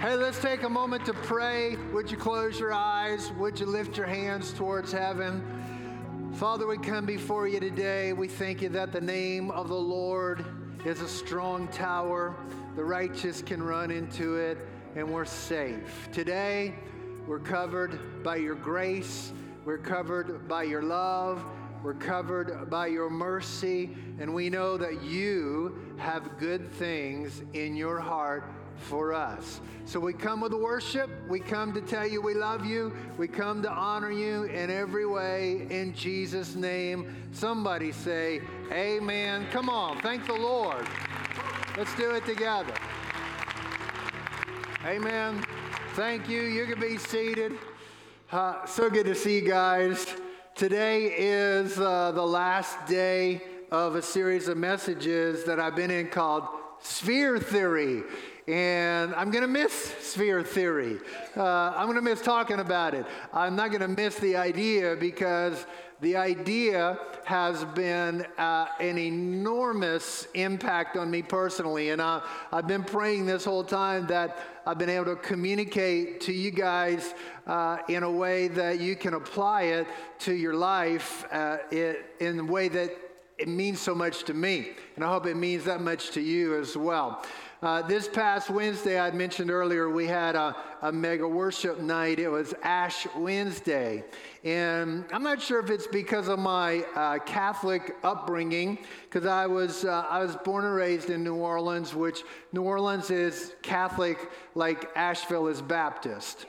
Hey, let's take a moment to pray. Would you close your eyes? Would you lift your hands towards heaven? Father, we come before you today. We thank you that the name of the Lord is a strong tower. The righteous can run into it, and we're safe. Today, we're covered by your grace, we're covered by your love, we're covered by your mercy, and we know that you have good things in your heart for us. So we come with worship. We come to tell you we love you. We come to honor you in every way in Jesus' name. Somebody say, Amen. Come on, thank the Lord. Let's do it together. Amen. Thank you. You can be seated. Uh, so good to see you guys. Today is uh, the last day of a series of messages that I've been in called Sphere Theory. And I'm going to miss sphere theory. Uh, I'm going to miss talking about it. I'm not going to miss the idea because the idea has been uh, an enormous impact on me personally. And I, I've been praying this whole time that I've been able to communicate to you guys uh, in a way that you can apply it to your life uh, it, in a way that it means so much to me. And I hope it means that much to you as well. Uh, this past Wednesday, I'd mentioned earlier, we had a, a, mega worship night. It was Ash Wednesday. And I'm not sure if it's because of my uh, Catholic upbringing, because I, was uh, I was born and raised in New Orleans, which New Orleans is Catholic like Asheville is Baptist.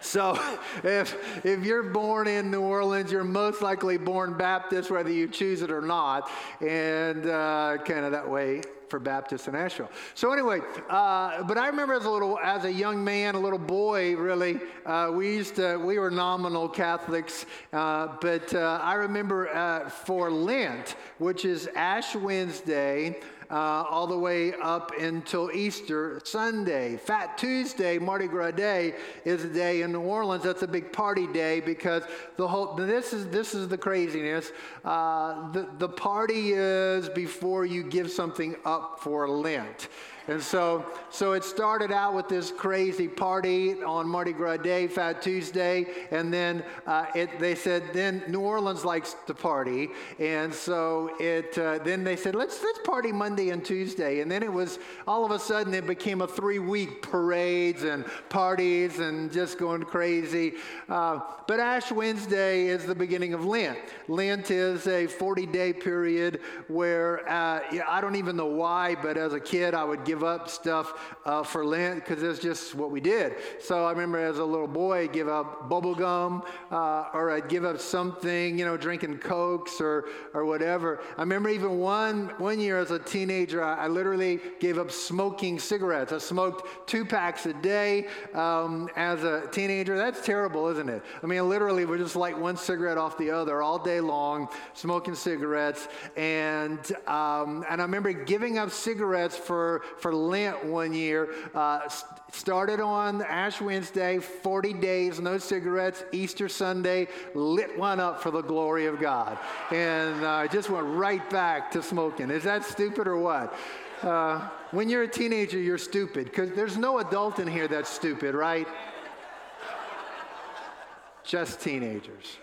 So if, if you're born in New Orleans, you're most likely born Baptist, whether you choose it or not. And uh, kind of that way for Baptists in Asheville. So anyway, uh, but I remember as a little, as a young man, a little boy, really, uh, we used to, we were nominal Catholics, uh, but uh, I remember uh, for Lent, which is Ash Wednesday, uh, all the way up until Easter Sunday. Fat Tuesday, Mardi Gras Day, is a day in New Orleans. That's a big party day because the whole this is this is the craziness. Uh, the the party is before you give something up for Lent. And so, so it started out with this crazy party on Mardi Gras Day, Fat Tuesday, and then uh, it, they said then New Orleans likes to party, and so it uh, then they said let's let's party Monday and Tuesday, and then it was all of a sudden it became a three-week parades and parties and just going crazy. Uh, but Ash Wednesday is the beginning of Lent. Lent is a 40-day period where uh, I don't even know why, but as a kid I would give give up stuff uh, for Lent because it's just what we did. So I remember as a little boy, I'd give up bubble gum uh, or I'd give up something, you know, drinking Cokes or, or whatever. I remember even one, one year as a teenager, I, I literally gave up smoking cigarettes. I smoked two packs a day um, as a teenager. That's terrible, isn't it? I mean, literally, we're just like one cigarette off the other all day long, smoking cigarettes. And, um, and I remember giving up cigarettes for, for for Lent one year. Uh, started on Ash Wednesday, 40 days, no cigarettes. Easter Sunday, lit one up for the glory of God. And I uh, just went right back to smoking. Is that stupid or what? Uh, when you're a teenager, you're stupid because there's no adult in here that's stupid, right? Just teenagers.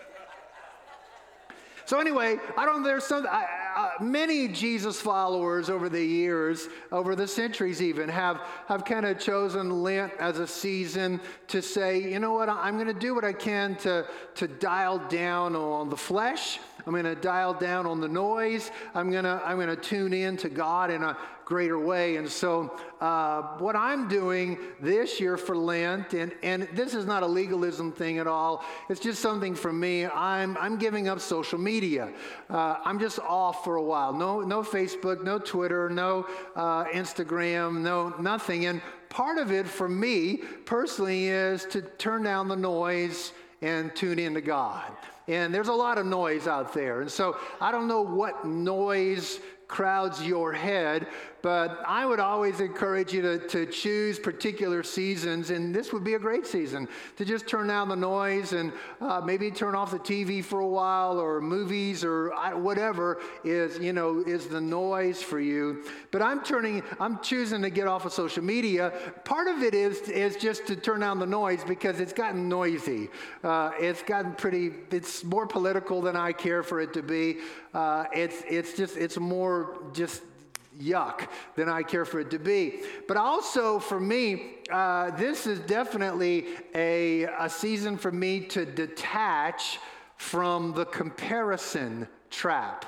So anyway, I don't. There's some. I, uh, many Jesus followers over the years, over the centuries even, have, have kind of chosen Lent as a season to say, you know what, I'm going to do what I can to, to dial down on the flesh. I'm going to dial down on the noise. I'm going to I'm going to tune in to God in a greater way. And so, uh, what I'm doing this year for Lent, and, and this is not a legalism thing at all, it's just something for me. I'm, I'm giving up social media. Uh, I'm just off for a while. No, no Facebook, no Twitter, no uh, Instagram, no nothing. And part of it for me personally is to turn down the noise and tune in to God. And there's a lot of noise out there. And so I don't know what noise crowds your head, but I would always encourage you to, to choose particular seasons, and this would be a great season to just turn down the noise and uh, maybe turn off the TV for a while or movies or whatever is, you know, is the noise for you. But I'm turning, I'm choosing to get off of social media. Part of it is, is just to turn down the noise because it's gotten noisy. Uh, it's gotten pretty, it's more political than I care for it to be. Uh, it's, it's just, it's more just yuck than I care for it to be. But also for me, uh, this is definitely a, a season for me to detach from the comparison trap.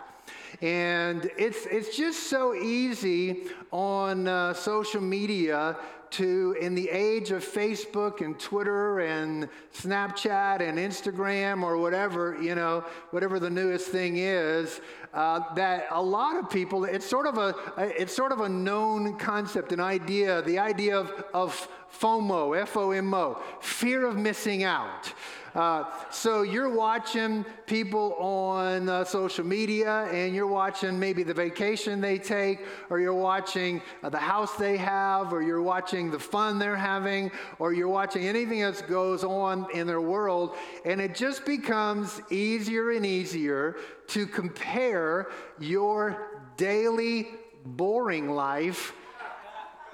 And it's, it's just so easy on uh, social media to, in the age of Facebook and Twitter and Snapchat and Instagram or whatever, you know, whatever the newest thing is, uh, that a lot of people, it's sort of a, it's sort of a known concept, an idea, the idea of, of FOMO, F-O-M-O, fear of missing out. Uh, so you're watching people on uh, social media and you're watching maybe the vacation they take, or you're watching uh, the house they have, or you're watching the fun they're having, or you're watching anything that goes on in their world. And it just becomes easier and easier to compare your daily boring life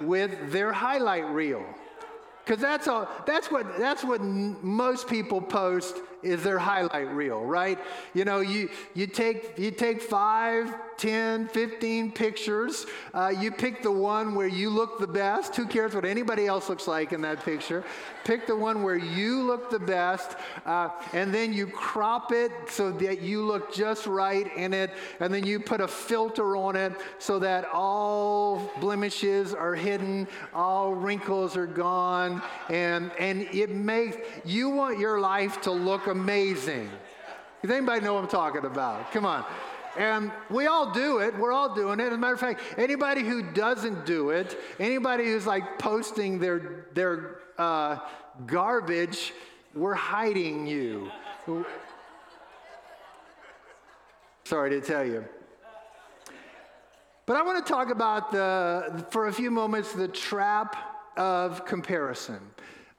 with their highlight reel. Because that's, all, that's, what, that's what most people post is their highlight reel, right? You know, you, you, take, you take five, 10, 15 pictures. Uh, you pick the one where you look the best. Who cares what anybody else looks like in that picture? Pick the one where you look the best, uh, and then you crop it so that you look just right in it, and then you put a filter on it so that all blemishes are hidden, all wrinkles are gone, and, and it makes you want your life to look amazing. Does anybody know what I'm talking about? Come on. And we all do it. We're all doing it. As a matter of fact, anybody who doesn't do it, anybody who's like posting their, their uh, garbage, we're hiding you. Sorry to tell you. But I want to talk about the, for a few moments, the trap of comparison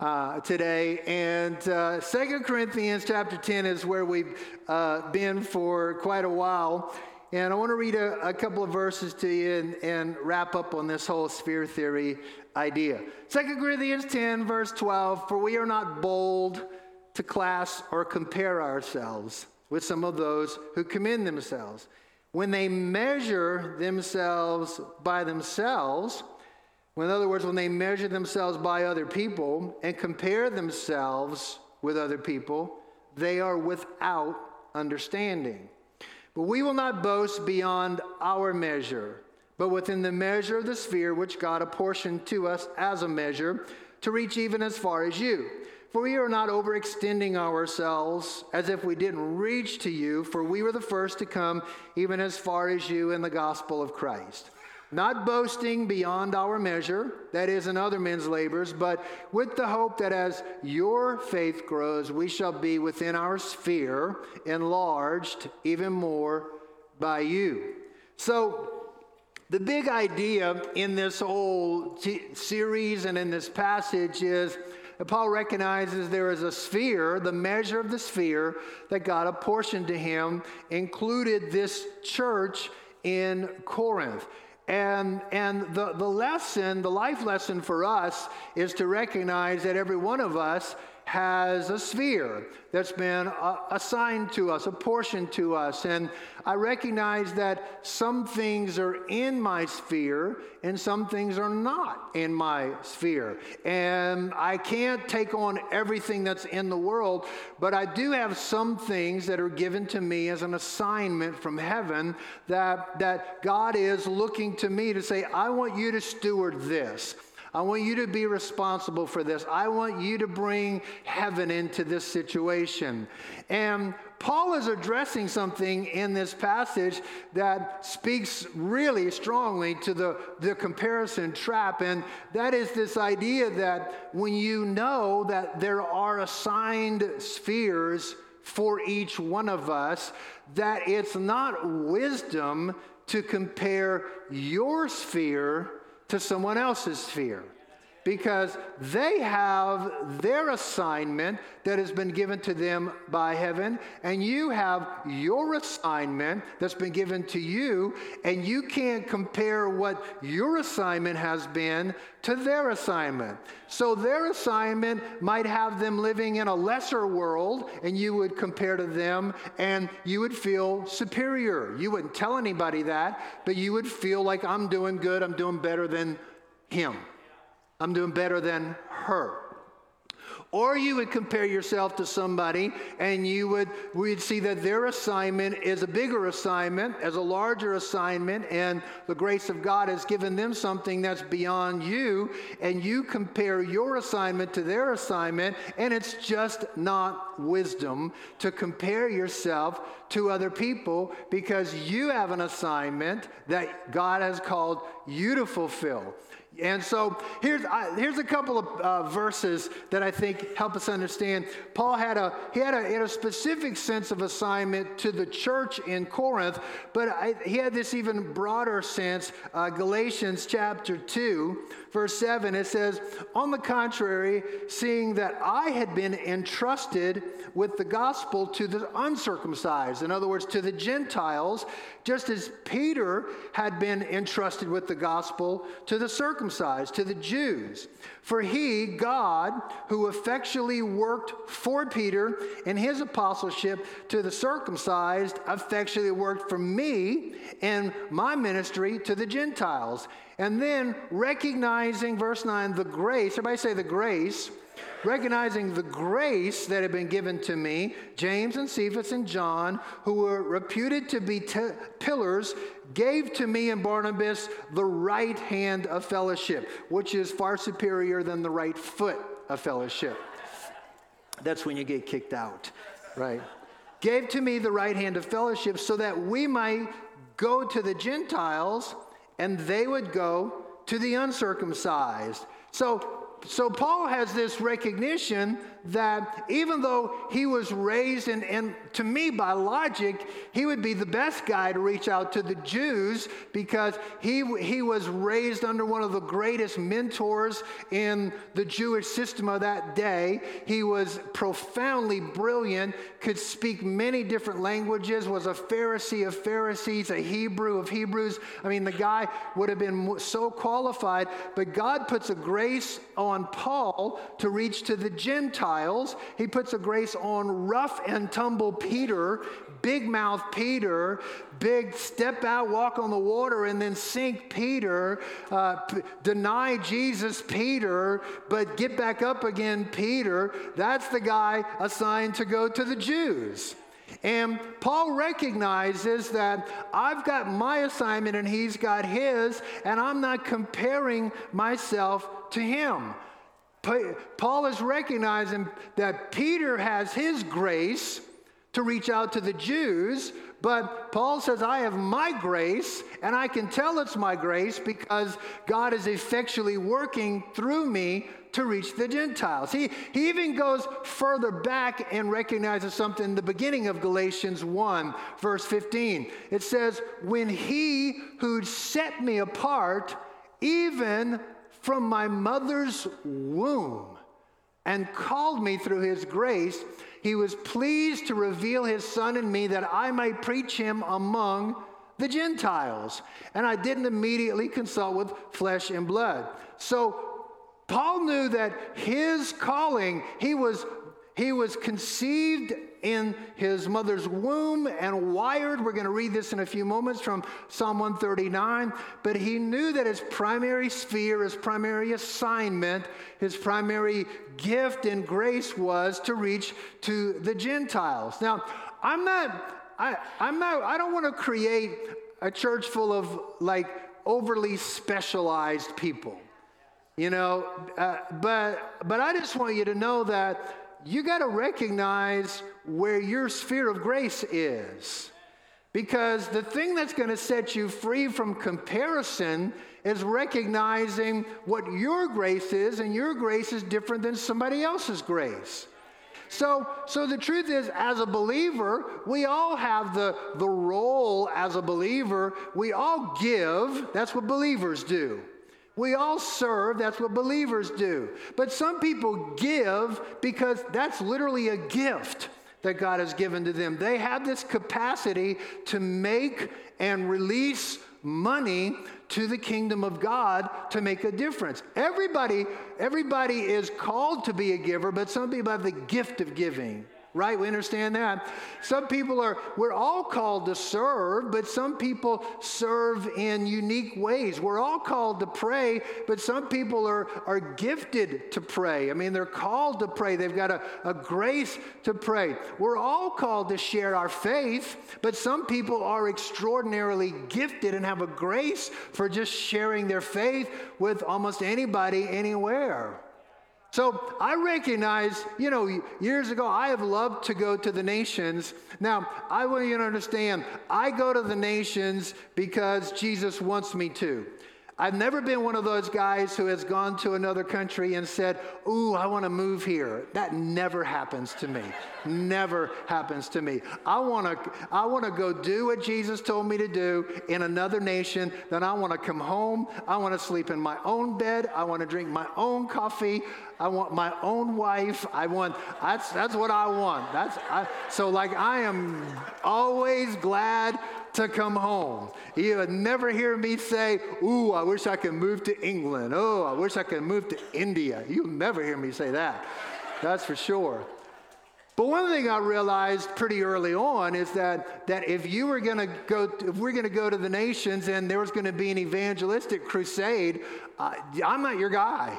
uh, today. And uh, Second Corinthians chapter 10 is where we've uh, been for quite a while. And I want to read a, a couple of verses to you and, and, wrap up on this whole sphere theory idea. Second Corinthians 10, verse 12 For we are not bold to class or compare ourselves with some of those who commend themselves. When they measure themselves by themselves, in other words, when they measure themselves by other people and compare themselves with other people, they are without understanding. But we will not boast beyond our measure, but within the measure of the sphere which God apportioned to us as a measure, to reach even as far as you. For we are not overextending ourselves as if we didn't reach to you, for we were the first to come even as far as you in the gospel of Christ not boasting beyond our measure, that is, in other men's labors, but with the hope that as your faith grows, we shall be within our sphere, enlarged even more by you. So, the big idea in this whole t- series and in this passage is that Paul recognizes there is a sphere, the measure of the sphere that God apportioned to him, included this church in Corinth. And, and the, the lesson, the life lesson for us is to recognize that every one of us has a sphere that's been uh, assigned to us, a portion to us. And I recognize that some things are in my sphere and some things are not in my sphere. And I can't take on everything that's in the world, but I do have some things that are given to me as an assignment from heaven that, that God is looking to me to say, I want you to steward this. I want you to be responsible for this. I want you to bring heaven into this situation. And Paul is addressing something in this passage that speaks really strongly to the, the comparison trap. And that is this idea that when you know that there are assigned spheres for each one of us, that it's not wisdom to compare your sphere to someone else's sphere because they have their assignment that has been given to them by heaven, and you have your assignment that's been given to you, and you can't compare what your assignment has been to their assignment. So their assignment might have them living in a lesser world, and you would compare to them, and you would feel superior. You wouldn't tell anybody that, but you would feel like I'm doing good, I'm doing better than him. I'm doing better than her. Or you would compare yourself to somebody and you would we'd see that their assignment is a bigger assignment, as a larger assignment, and the grace of God has given them something that's beyond you, and you compare your assignment to their assignment, and it's just not wisdom to compare yourself to other people because you have an assignment that God has called you to fulfill. And so here's, here's a couple of uh, verses that I think help us understand. Paul had a, he had a, had a specific sense of assignment to the church in Corinth, but I, he had this even broader sense. Uh, Galatians chapter 2, verse 7, it says, On the contrary, seeing that I had been entrusted with the gospel to the uncircumcised, in other words, to the Gentiles, just as Peter had been entrusted with the gospel to the circumcised, to the Jews. For he, God, who effectually worked for Peter in his apostleship to the circumcised, effectually worked for me in my ministry to the Gentiles. And then recognizing, verse 9, the grace, everybody say the grace recognizing the grace that had been given to me, James and Cephas and John, who were reputed to be t- pillars, gave to me and Barnabas the right hand of fellowship, which is far superior than the right foot of fellowship. That's when you get kicked out, right? Gave to me the right hand of fellowship so that we might go to the Gentiles and they would go to the uncircumcised. So so Paul has this recognition that even though he was raised, and, and to me, by logic, he would be the best guy to reach out to the Jews because he, he was raised under one of the greatest mentors in the Jewish system of that day. He was profoundly brilliant, could speak many different languages, was a Pharisee of Pharisees, a Hebrew of Hebrews. I mean, the guy would have been so qualified, but God puts a grace on Paul to reach to the Gentiles he puts a grace on rough and tumble Peter, big mouth Peter, big step out, walk on the water, and then sink Peter, uh, p- deny Jesus Peter, but get back up again Peter. That's the guy assigned to go to the Jews. And Paul recognizes that I've got my assignment and he's got his, and I'm not comparing myself to him. Paul is recognizing that Peter has his grace to reach out to the Jews, but Paul says, I have my grace, and I can tell it's my grace because God is effectually working through me to reach the Gentiles. He, he even goes further back and recognizes something in the beginning of Galatians 1, verse 15. It says, When he who set me apart, even from my mother's womb and called me through his grace, he was pleased to reveal his son in me that I might preach him among the Gentiles. And I didn't immediately consult with flesh and blood. So Paul knew that his calling, he was he was conceived in his mother's womb and wired. We're going to read this in a few moments from Psalm 139. But he knew that his primary sphere, his primary assignment, his primary gift and grace was to reach to the Gentiles. Now, I'm not, I, I'm not, I don't want to create a church full of like overly specialized people you know uh, but but i just want you to know that you got to recognize where your sphere of grace is. Because the thing that's going to set you free from comparison is recognizing what your grace is, and your grace is different than somebody else's grace. So, so the truth is, as a believer, we all have the, the role as a believer. We all give. That's what believers do. We all serve. That's what believers do. But some people give because that's literally a gift that God has given to them. They have this capacity to make and release money to the kingdom of God to make a difference. Everybody, everybody is called to be a giver, but some people have the gift of giving right? We understand that. Some people are, we're all called to serve, but some people serve in unique ways. We're all called to pray, but some people are, are gifted to pray. I mean, they're called to pray, they've got a, a grace to pray. We're all called to share our faith, but some people are extraordinarily gifted and have a grace for just sharing their faith with almost anybody, anywhere. So I recognize, you know, years ago, I have loved to go to the nations. Now, I want you to understand, I go to the nations because Jesus wants me to. I've never been one of those guys who has gone to another country and said, Ooh, I want to move here. That never happens to me. never happens to me. I want to I want to go do what Jesus told me to do in another nation. Then I want to come home. I want to sleep in my own bed. I want to drink my own coffee. I want my own wife. I want that's that's what I want. That's I, so like I am always glad to come home. You would never hear me say, Ooh, I wish I could move to England. Oh, I wish I could move to India. You'll never hear me say that. That's for sure. But one thing I realized pretty early on is that, that if you were going to go, if we're going to go to the nations and there was going to be an evangelistic crusade, uh, I'm not your guy.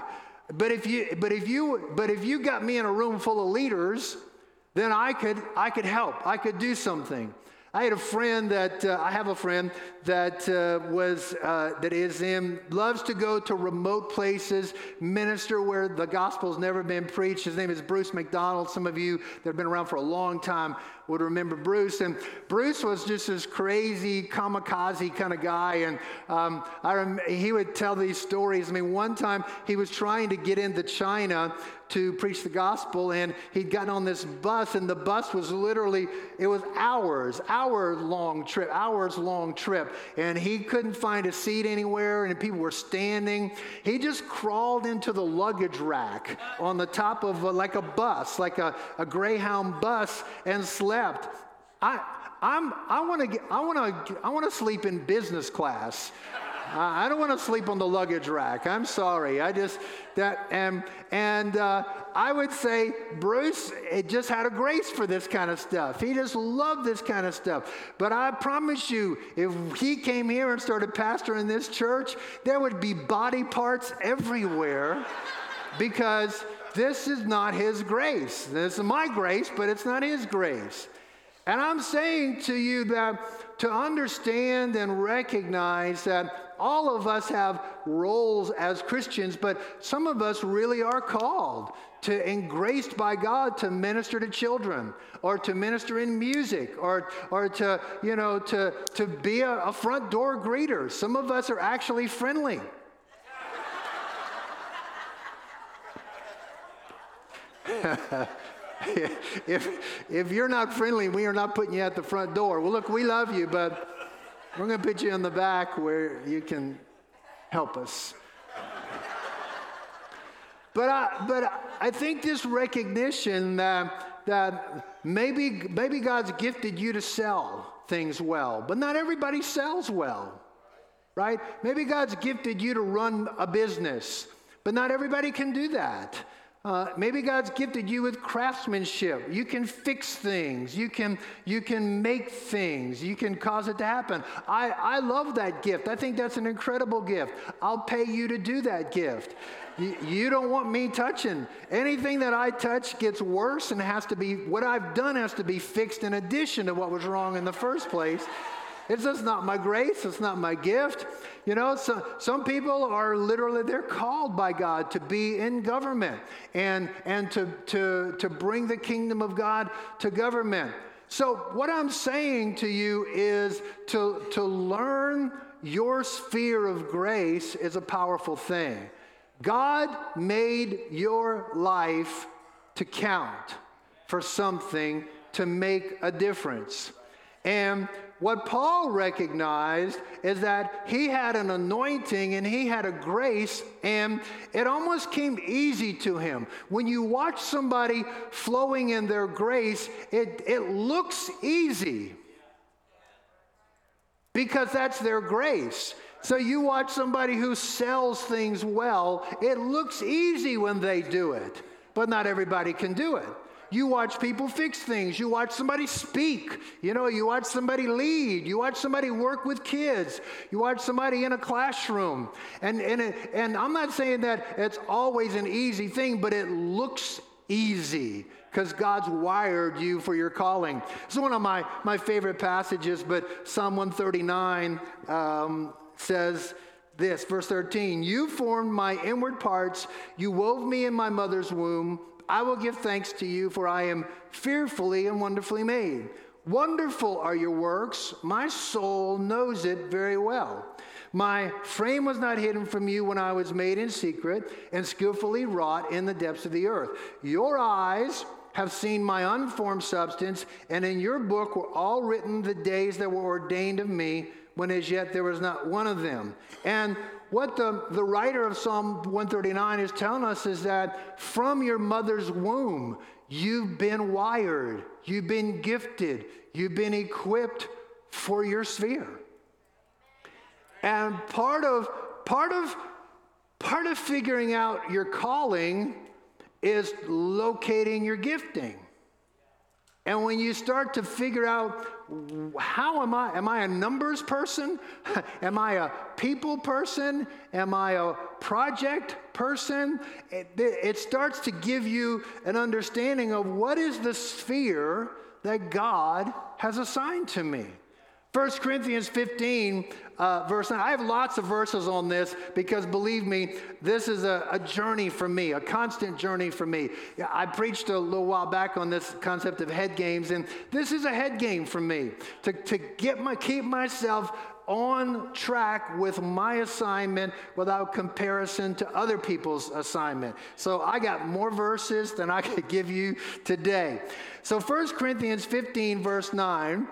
But if you, but if you, but if you got me in a room full of leaders, then I could, I could help. I could do something. I had a friend that uh, I have a friend that uh, was uh, that is in loves to go to remote places, minister where the gospel's never been preached. His name is Bruce McDonald. Some of you that have been around for a long time would remember Bruce. And Bruce was just this crazy kamikaze kind of guy. And um, I rem- he would tell these stories. I mean, one time he was trying to get into China to preach the gospel and he'd gotten on this bus and the bus was literally it was hours hour long trip hours long trip and he couldn't find a seat anywhere and people were standing he just crawled into the luggage rack on the top of a, like a bus like a, a greyhound bus and slept i i'm i want to i want to i want to sleep in business class I don't want to sleep on the luggage rack. I'm sorry. I just that and and uh, I would say Bruce it just had a grace for this kind of stuff. He just loved this kind of stuff. But I promise you, if he came here and started pastoring this church, there would be body parts everywhere because this is not his grace. This is my grace, but it's not his grace. And I'm saying to you that to understand and recognize that all of us have roles as Christians, but some of us really are called to and graced by God to minister to children or to minister in music or, or to, you know, to, to be a, a front door greeter. Some of us are actually friendly. if, if you're not friendly, we are not putting you at the front door. Well, look, we love you, but we're going to put you in the back where you can help us. but, I, but I think this recognition that, that maybe, maybe God's gifted you to sell things well, but not everybody sells well, right? Maybe God's gifted you to run a business, but not everybody can do that. Uh, maybe God's gifted you with craftsmanship. You can fix things. You can, you can make things. You can cause it to happen. I, I love that gift. I think that's an incredible gift. I'll pay you to do that gift. You, you don't want me touching. Anything that I touch gets worse and has to be, what I've done has to be fixed in addition to what was wrong in the first place. It's just not my grace, it's not my gift. You know, so, some people are literally, they're called by God to be in government and, and to, to, to bring the kingdom of God to government. So, what I'm saying to you is to, to learn your sphere of grace is a powerful thing. God made your life to count. for something to make a difference. And what Paul recognized is that he had an anointing and he had a grace, and it almost came easy to him. When you watch somebody flowing in their grace, it, it looks easy because that's their grace. So you watch somebody who sells things well, it looks easy when they do it, but not everybody can do it. You watch people fix things. You watch somebody speak. You know, you watch somebody lead. You watch somebody work with kids. You watch somebody in a classroom. And, and, it, and I'm not saying that it's always an easy thing, but it looks easy because God's wired you for your calling. It's one of my, my favorite passages, but Psalm 139 um, says, this, verse 13, you formed my inward parts, you wove me in my mother's womb. I will give thanks to you, for I am fearfully and wonderfully made. Wonderful are your works. My soul knows it very well. My frame was not hidden from you when I was made in secret and skillfully wrought in the depths of the earth. Your eyes have seen my unformed substance, and in your book were all written the days that were ordained of me, when as yet there was not one of them. And what the, the writer of Psalm 139 is telling us is that from your mother's womb, you've been wired, you've been gifted, you've been equipped for your sphere. And part of part of part of figuring out your calling is locating your gifting. And when you start to figure out how am I? Am I a numbers person? am I a people person? Am I a project person? It, it, starts to give you an understanding of what is the sphere that God has assigned to me. 1 Corinthians 15, uh, verse 9. I have lots of verses on this because believe me, this is a, a, journey for me, a constant journey for me. I preached a little while back on this concept of head games, and this is a head game for me to, to get my, keep myself on track with my assignment without comparison to other people's assignment. So I got more verses than I could give you today. So 1 Corinthians 15, verse 9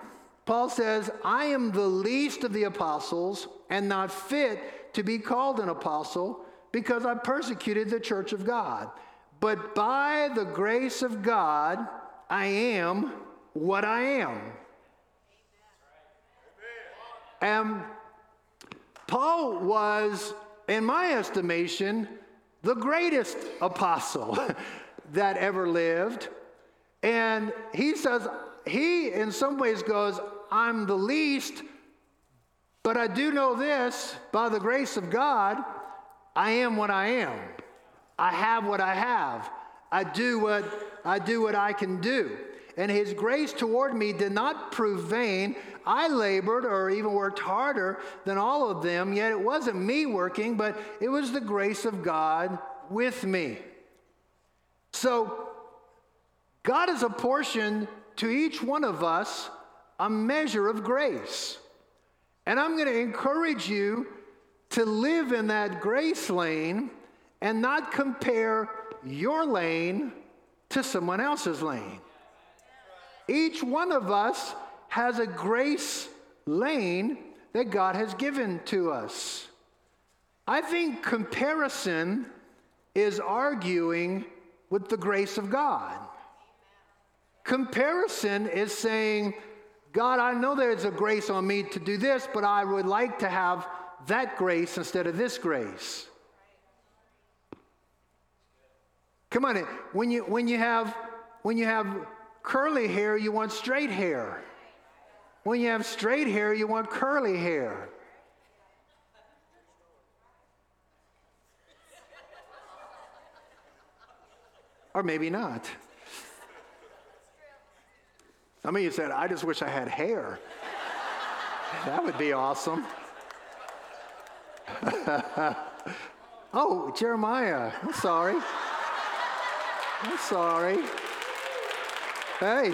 Paul says, I am the least of the apostles and not fit to be called an apostle because I persecuted the church of God. But by the grace of God, I am what I am. And Paul was, in my estimation, the greatest apostle that ever lived. And he says, he in some ways goes, I'm the least, but I do know this by the grace of God, I am what I am. I have what I have. I do what I do what I can do. And his grace toward me did not prove vain. I labored or even worked harder than all of them, yet it wasn't me working, but it was the grace of God with me. So, God has apportioned to each one of us a measure of grace. And I'm going to encourage you to live in that grace lane and not compare your lane to someone else's lane. Each one of us has a grace lane that God has given to us. I think comparison is arguing with the grace of God. Comparison is saying, God, I know there's a grace on me to do this, but I would like to have that grace instead of this grace. Come on, when you when you have when you have curly hair, you want straight hair. When you have straight hair, you want curly hair. Or maybe not. Some of you said, I just wish I had hair. that would be awesome. oh, Jeremiah. I'm sorry. I'm sorry. Hey.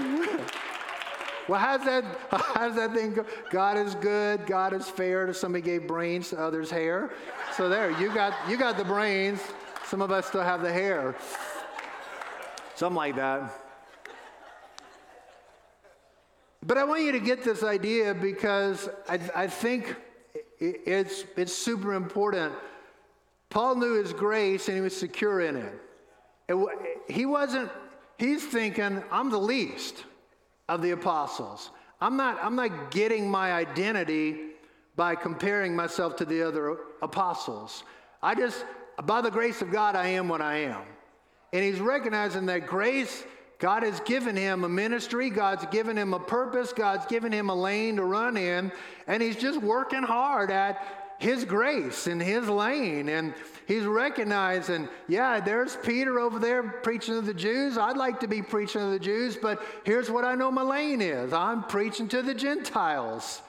Well, how's that, how's that thing go? God is good, God is fair. To somebody gave brains, to others hair. So there, you got you got the brains. Some of us still have the hair. Something like that. But I want you to get this idea because I, I think it's, it's super important. Paul knew his grace and he was secure in it. it. He wasn't, he's thinking, I'm the least of the apostles. I'm not, I'm not getting my identity by comparing myself to the other apostles. I just, by the grace of God, I am what I am. And he's recognizing that grace, God has given him a ministry, God's given him a purpose, God's given him a lane to run in, and he's just working hard at his grace and his lane. And he's recognizing, yeah, there's Peter over there preaching to the Jews. I'd like to be preaching to the Jews, but here's what I know my lane is I'm preaching to the Gentiles.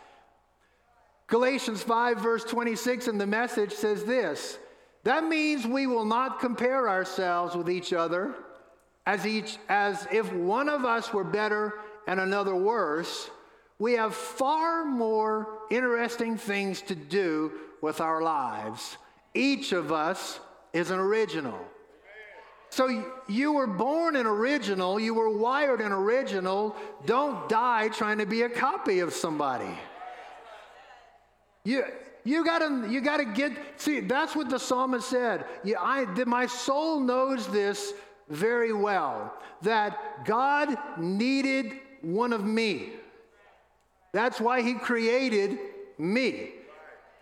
Galatians 5, verse 26 in the message says this that means we will not compare ourselves with each other as, each, as if one of us were better and another worse. We have far more interesting things to do with our lives. Each of us is an original. So you were born an original, you were wired an original. Don't die trying to be a copy of somebody. You, you gotta, you gotta get, see, that's what the psalmist said. Yeah, I, my soul knows this very well, that God needed one of me. That's why he created me.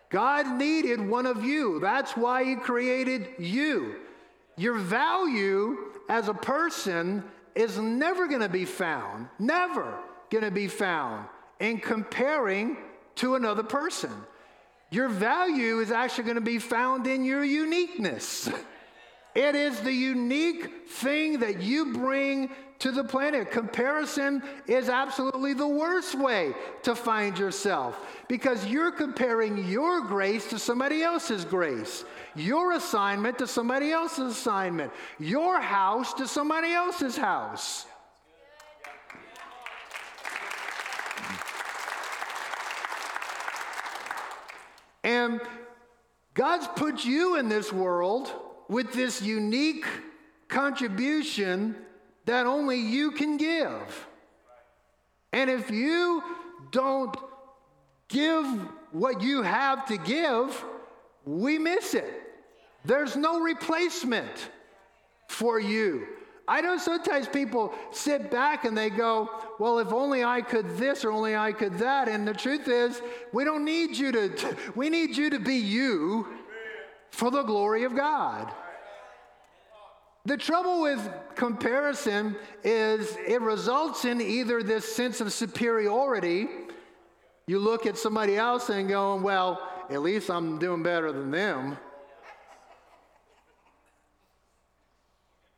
God needed one of you. That's why he created you. Your value as a person is never going to be found, never going to be found in comparing to another person. Your value is actually going to be found in your uniqueness. It is the unique thing that you bring to the planet. Comparison is absolutely the worst way to find yourself because you're comparing your grace to somebody else's grace, your assignment to somebody else's assignment, your house to somebody else's house. And God's put you in this world with this unique contribution that only you can give. And if you don't give what you have to give, we miss it. There's no replacement for you. I know sometimes people sit back and they go, Well, if only I could this or only I could that. And the truth is, we don't need you to, we need you to be you for the glory of God. The trouble with comparison is it results in either this sense of superiority. You look at somebody else and going, Well, at least I'm doing better than them.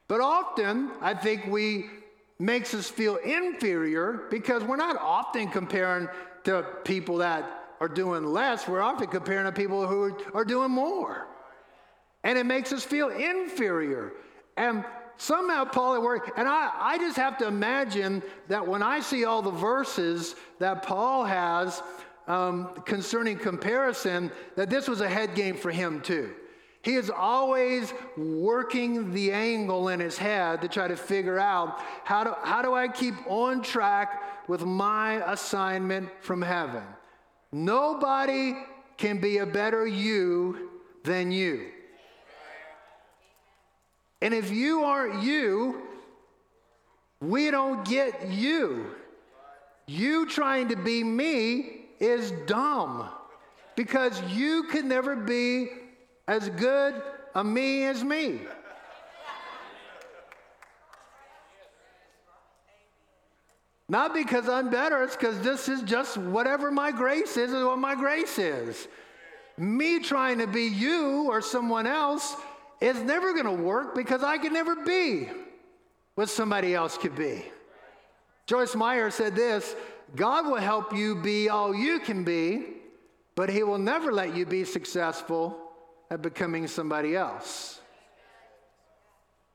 But often, I think we makes us feel inferior because we're not often comparing to people that are doing less. We're often comparing to people who are doing more. And it makes us feel inferior. And somehow Paul at work, and I, I just have to imagine that when I see all the verses that Paul has um, concerning comparison, that this was a head game for him too. He is always working the angle in his head to try to figure out how do, how do I keep on track with my assignment from heaven? Nobody can be a better you than you. And if you aren't you, we don't get you. You trying to be me is dumb because you can never be as good a me as me. Not because I'm better, it's because this is just whatever my grace is, is what my grace is. Me trying to be you or someone else is never going to work because I can never be what somebody else could be. Joyce Meyer said this God will help you be all you can be, but He will never let you be successful at becoming somebody else.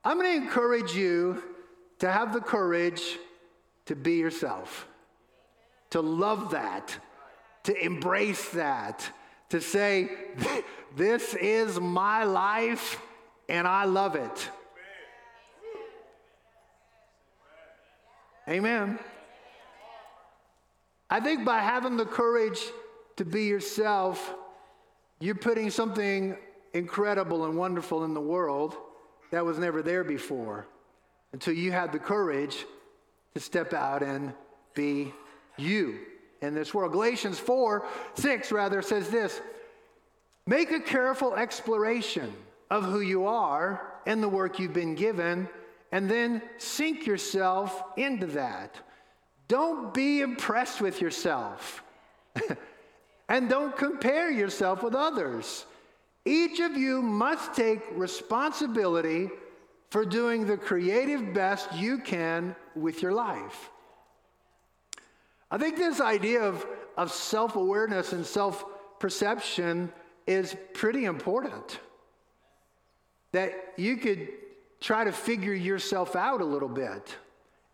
I'm going to encourage you to have the courage to be yourself, to love that, to embrace that, to say, This is my life and I love it. Amen. I think by having the courage to be yourself, you're putting something incredible and wonderful in the world that was never there before until you had the courage to step out and be you in this world. Galatians 4 6 rather says this Make a careful exploration of who you are and the work you've been given, and then sink yourself into that. Don't be impressed with yourself. and don't compare yourself with others. Each of you must take responsibility for doing the creative best you can with your life. I think this idea of, of self awareness and self perception is pretty important. That you could try to figure yourself out a little bit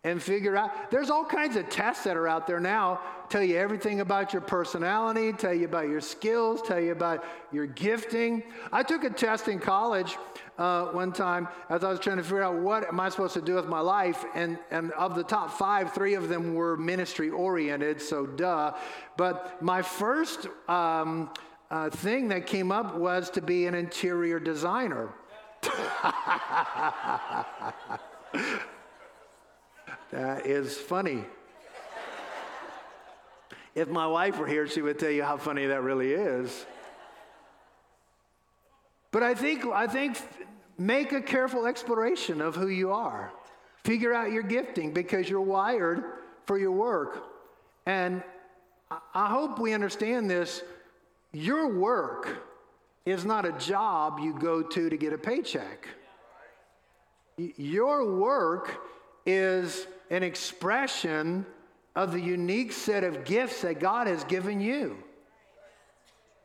and figure out. There's all kinds of tests that are out there now, tell you everything about your personality, tell you about your skills, tell you about your gifting. I took a test in college uh, one time as I was trying to figure out what am I supposed to do with my life, and, and of the top five, three of them were ministry oriented, so duh. But my first um, uh, thing that came up was to be an interior designer. That is funny. if my wife were here, she would tell you how funny that really is. But I think, I think make a careful exploration of who you are. Figure out your gifting because you're wired for your work. And I hope we understand this. Your work is not a job you go to to get a paycheck. Your work is an expression of the unique set of gifts that God has given you.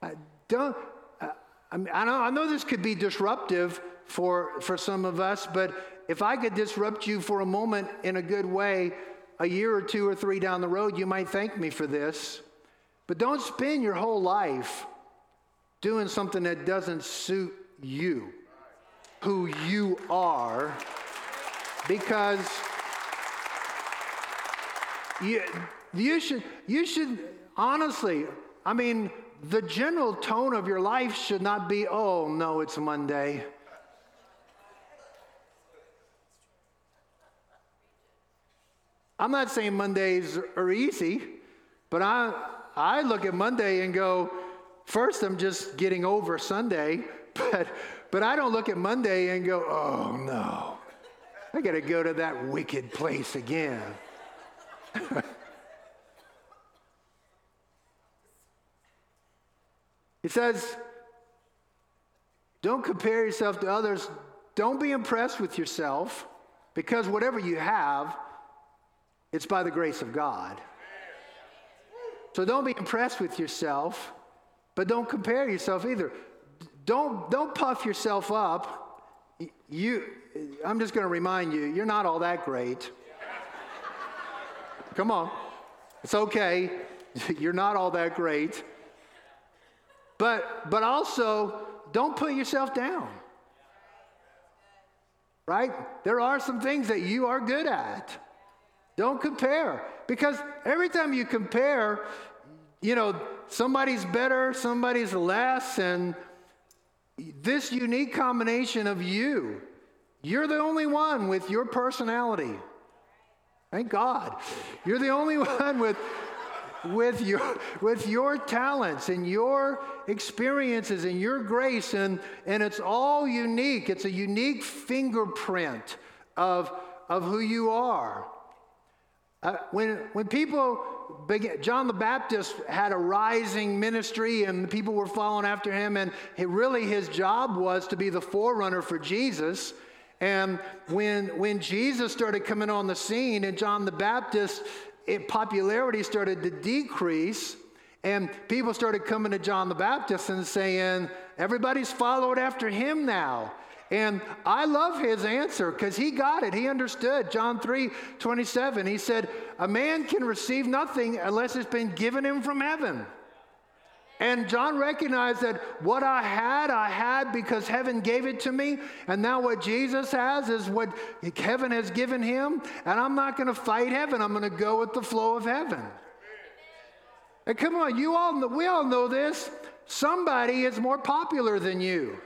I don't, I, mean, I, know, I know this could be disruptive for, for some of us, but if I could disrupt you for a moment in a good way, a year or two or three down the road, you might thank me for this. But don't spend your whole life doing something that doesn't suit you, who you are, because you, you, should, you should, honestly, I mean, the general tone of your life should not be, oh, no, it's Monday. I'm not saying Mondays are easy, but I, I look at Monday and go, first, I'm just getting over Sunday, but, but I don't look at Monday and go, oh, no, I got to go to that wicked place again. he says, don't compare yourself to others. Don't be impressed with yourself because whatever you have, it's by the grace of God. So don't be impressed with yourself, but don't compare yourself either. Don't, don't puff yourself up. You, I'm just going to remind you, you're not all that great. Come on. It's okay. You're not all that great. But, but also, don't put yourself down. Right? There are some things that you are good at. Don't compare. Because every time you compare, you know, somebody's better, somebody's less, and this unique combination of you, you're the only one with your personality. Thank God. You're the only one with, with, your, with your talents and your experiences and your grace, and, and it's all unique. It's a unique fingerprint of, of who you are. Uh, when, when people John the Baptist had a rising ministry and people were following after him, and really his job was to be the forerunner for Jesus. And when, when Jesus started coming on the scene and John the Baptist, it, popularity started to decrease, and people started coming to John the Baptist and saying, Everybody's followed after him now. And I love his answer because he got it. He understood. John 3 27, he said, A man can receive nothing unless it's been given him from heaven. And John recognized that what I had, I had because heaven gave it to me. And now what Jesus has is what heaven has given him. And I'm not going to fight heaven, I'm going to go with the flow of heaven. And come on, you all know, we all know this. Somebody is more popular than you.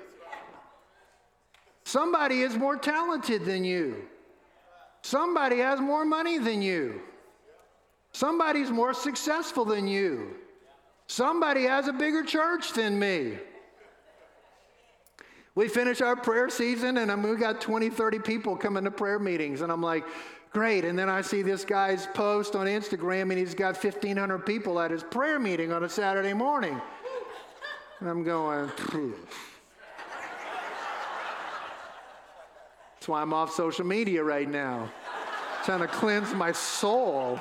Somebody is more talented than you. Somebody has more money than you. Somebody's more successful than you. Somebody has a bigger church than me. We finish our prayer season and I mean, we got 20, 30 people coming to prayer meetings. And I'm like, great. And then I see this guy's post on Instagram and he's got 1,500 people at his prayer meeting on a Saturday morning. And I'm going, Phew. That's why I'm off social media right now, trying to cleanse my soul.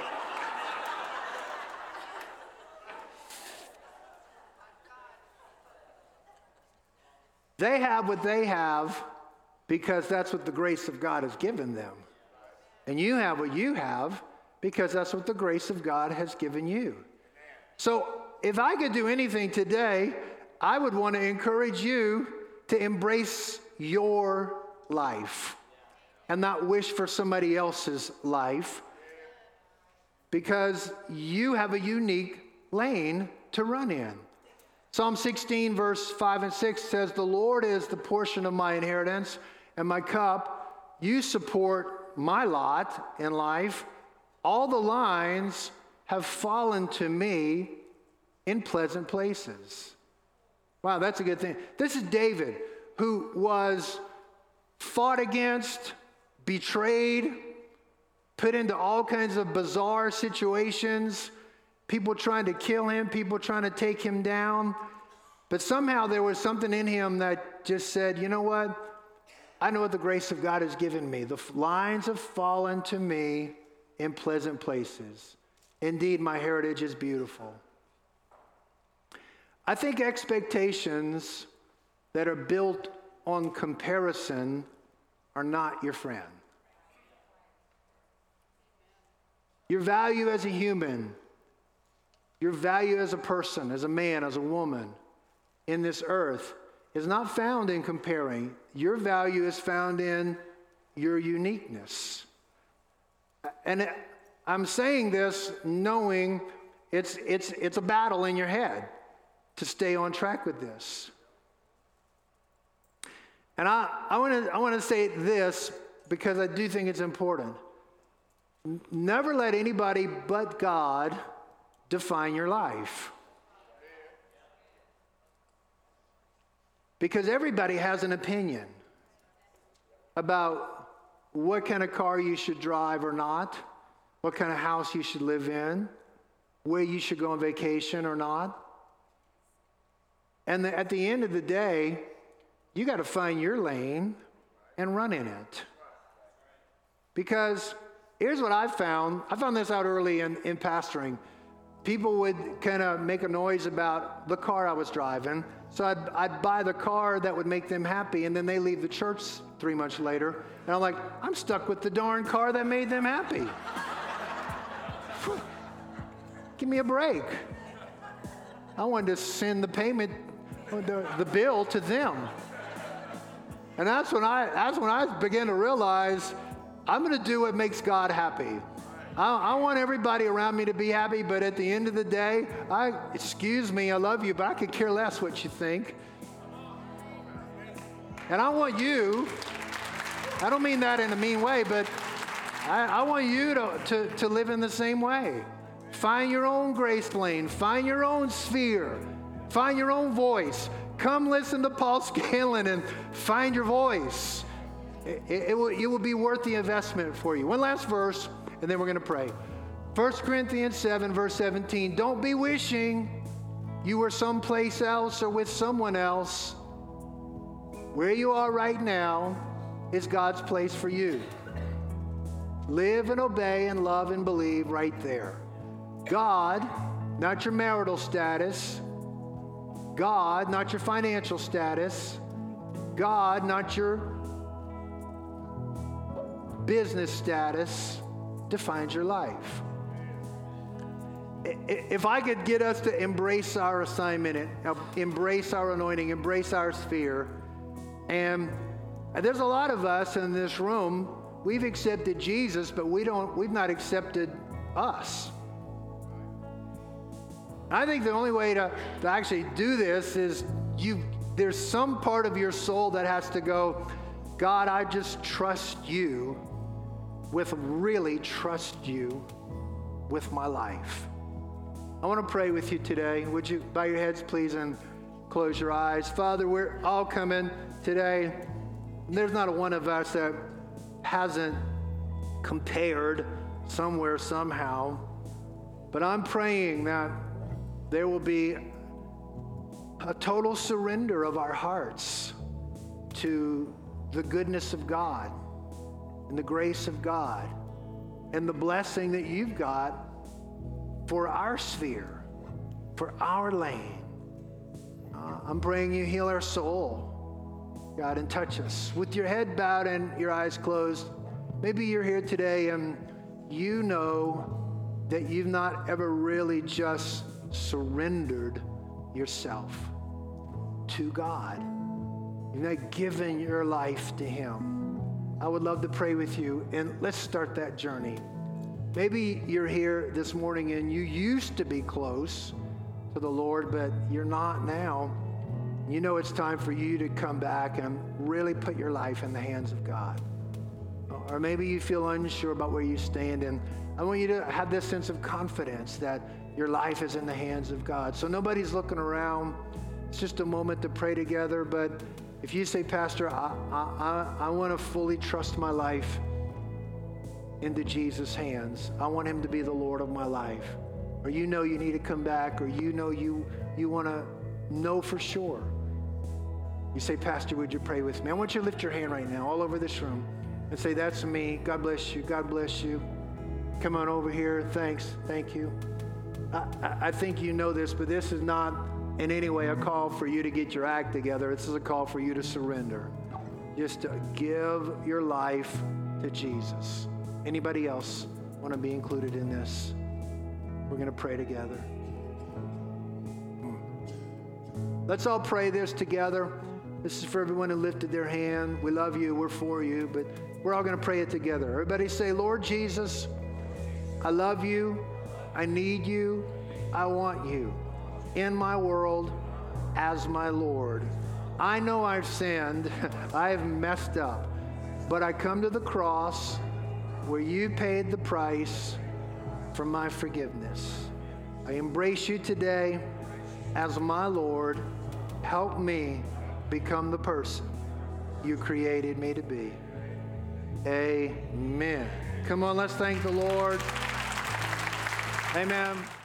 They have what they have because that's what the grace of God has given them. And you have what you have because that's what the grace of God has given you. So, if I could do anything today, I would want to encourage you to embrace your life and not wish for somebody else's life because you have a unique lane to run in. Psalm 16, verse 5 and 6 says, The Lord is the portion of my inheritance and my cup. You support my lot in life. All the lines have fallen to me in pleasant places. Wow, that's a good thing. This is David, who was fought against, betrayed, put into all kinds of bizarre situations people trying to kill him, people trying to take him down. But somehow there was something in him that just said, you know what? I know what the grace of God has given me. The lines have fallen to me in pleasant places. Indeed, my heritage is beautiful. I think expectations that are built on comparison are not your friend. Your value as a human your value as a person, as a man, as a woman in this earth is not found in comparing. Your value is found in your uniqueness. And I'm saying this knowing it's, it's, it's a battle in your head to stay on track with this. And I, I want to I say this because I do think it's important. Never let anybody but God define your life. Because everybody has an opinion about what kind of car you should drive or not, what kind of house you should live in, where you should go on vacation or not. And the, at the end of the day, you got to find your lane and run in it. Because here's what I found I found this out early in, in pastoring people would kind of make a noise about the car I was driving. So I'd, I'd buy the car that would make them happy, and then they leave the church three months later. And I'm like, I'm stuck with the darn car that made them happy. Give me a break. I wanted to send the payment, the, the bill to them. And that's when I that's when I began to realize I'm going to do what makes God happy. I, I, want everybody around me to be happy, but at the end of the day, I excuse me, I love you, but I could care less what you think. And I want you, I don't mean that in a mean way, but I, I want you to, to, to live in the same way. Find your own grace lane, find your own sphere, find your own voice. Come listen to Paul Scanlon and find your voice. It, it, will, it will be worth the investment for you. One last verse and then we're going to pray. 1 Corinthians 7, verse 17. Don't be wishing you were someplace else or with someone else. Where you are right now is God's place for you. Live and obey and love and believe right there. God, not your marital status. God, not your financial status. God, not your business status defines your life. If I could get us to embrace our assignment, uh, embrace our anointing, embrace our sphere, and there's a lot of us in this room, we've accepted Jesus, but we don't, we've not accepted us. I think the only way to, to actually do this is you there's some part of your soul that has to go, God, I just trust you with really trust you with my life. I want to pray with you today. Would you bow your heads, please, and close your eyes? Father, we're all coming today. There's not a one of us that hasn't compared somewhere, somehow. But I'm praying that there will be a total surrender of our hearts to the goodness of God and the grace of God and the blessing that you've got for our sphere, for our lane. Uh, I'm praying you heal our soul, God, and touch us. With your head bowed and your eyes closed, maybe you're here today and you know that you've not ever really just surrendered yourself to God. You've not given your life to Him. I would love to pray with you, and let's start that journey. Maybe you're here this morning and you used to be close to the Lord, but you're not now. You know it's time for you to come back and really put your life in the hands of God. Or maybe you feel unsure about where you stand, and I want you to have this sense of confidence that your life is in the hands of God. So nobody's looking around. It's just a moment to pray together. But if you say, Pastor, I, I, I want to fully trust my life into Jesus' hands. I want him to be the Lord of my life. Or you know you need to come back, or you know you, you want to know for sure. You say, Pastor, would you pray with me? I want you to lift your hand right now, all over this room, and say, That's me. God bless you. God bless you. Come on over here. Thanks. Thank you. I, think you know this, but this is not in any way a call for you to get your act together. This is a call for you to surrender. Just to give your life to Jesus. Anybody else want to be included in this? We're going to pray together. Let's all pray this together. This is for everyone who lifted their hand. We love you. We're for you, but we're all going to pray it together. Everybody say, Lord Jesus, I love you. I need you. I want you in my world as my Lord. I know I've sinned. I have messed up. But I come to the cross where you paid the price for my forgiveness. I embrace you today as my Lord. Help me become the person you created me to be. Amen. Come on, let's thank the Lord. Amen.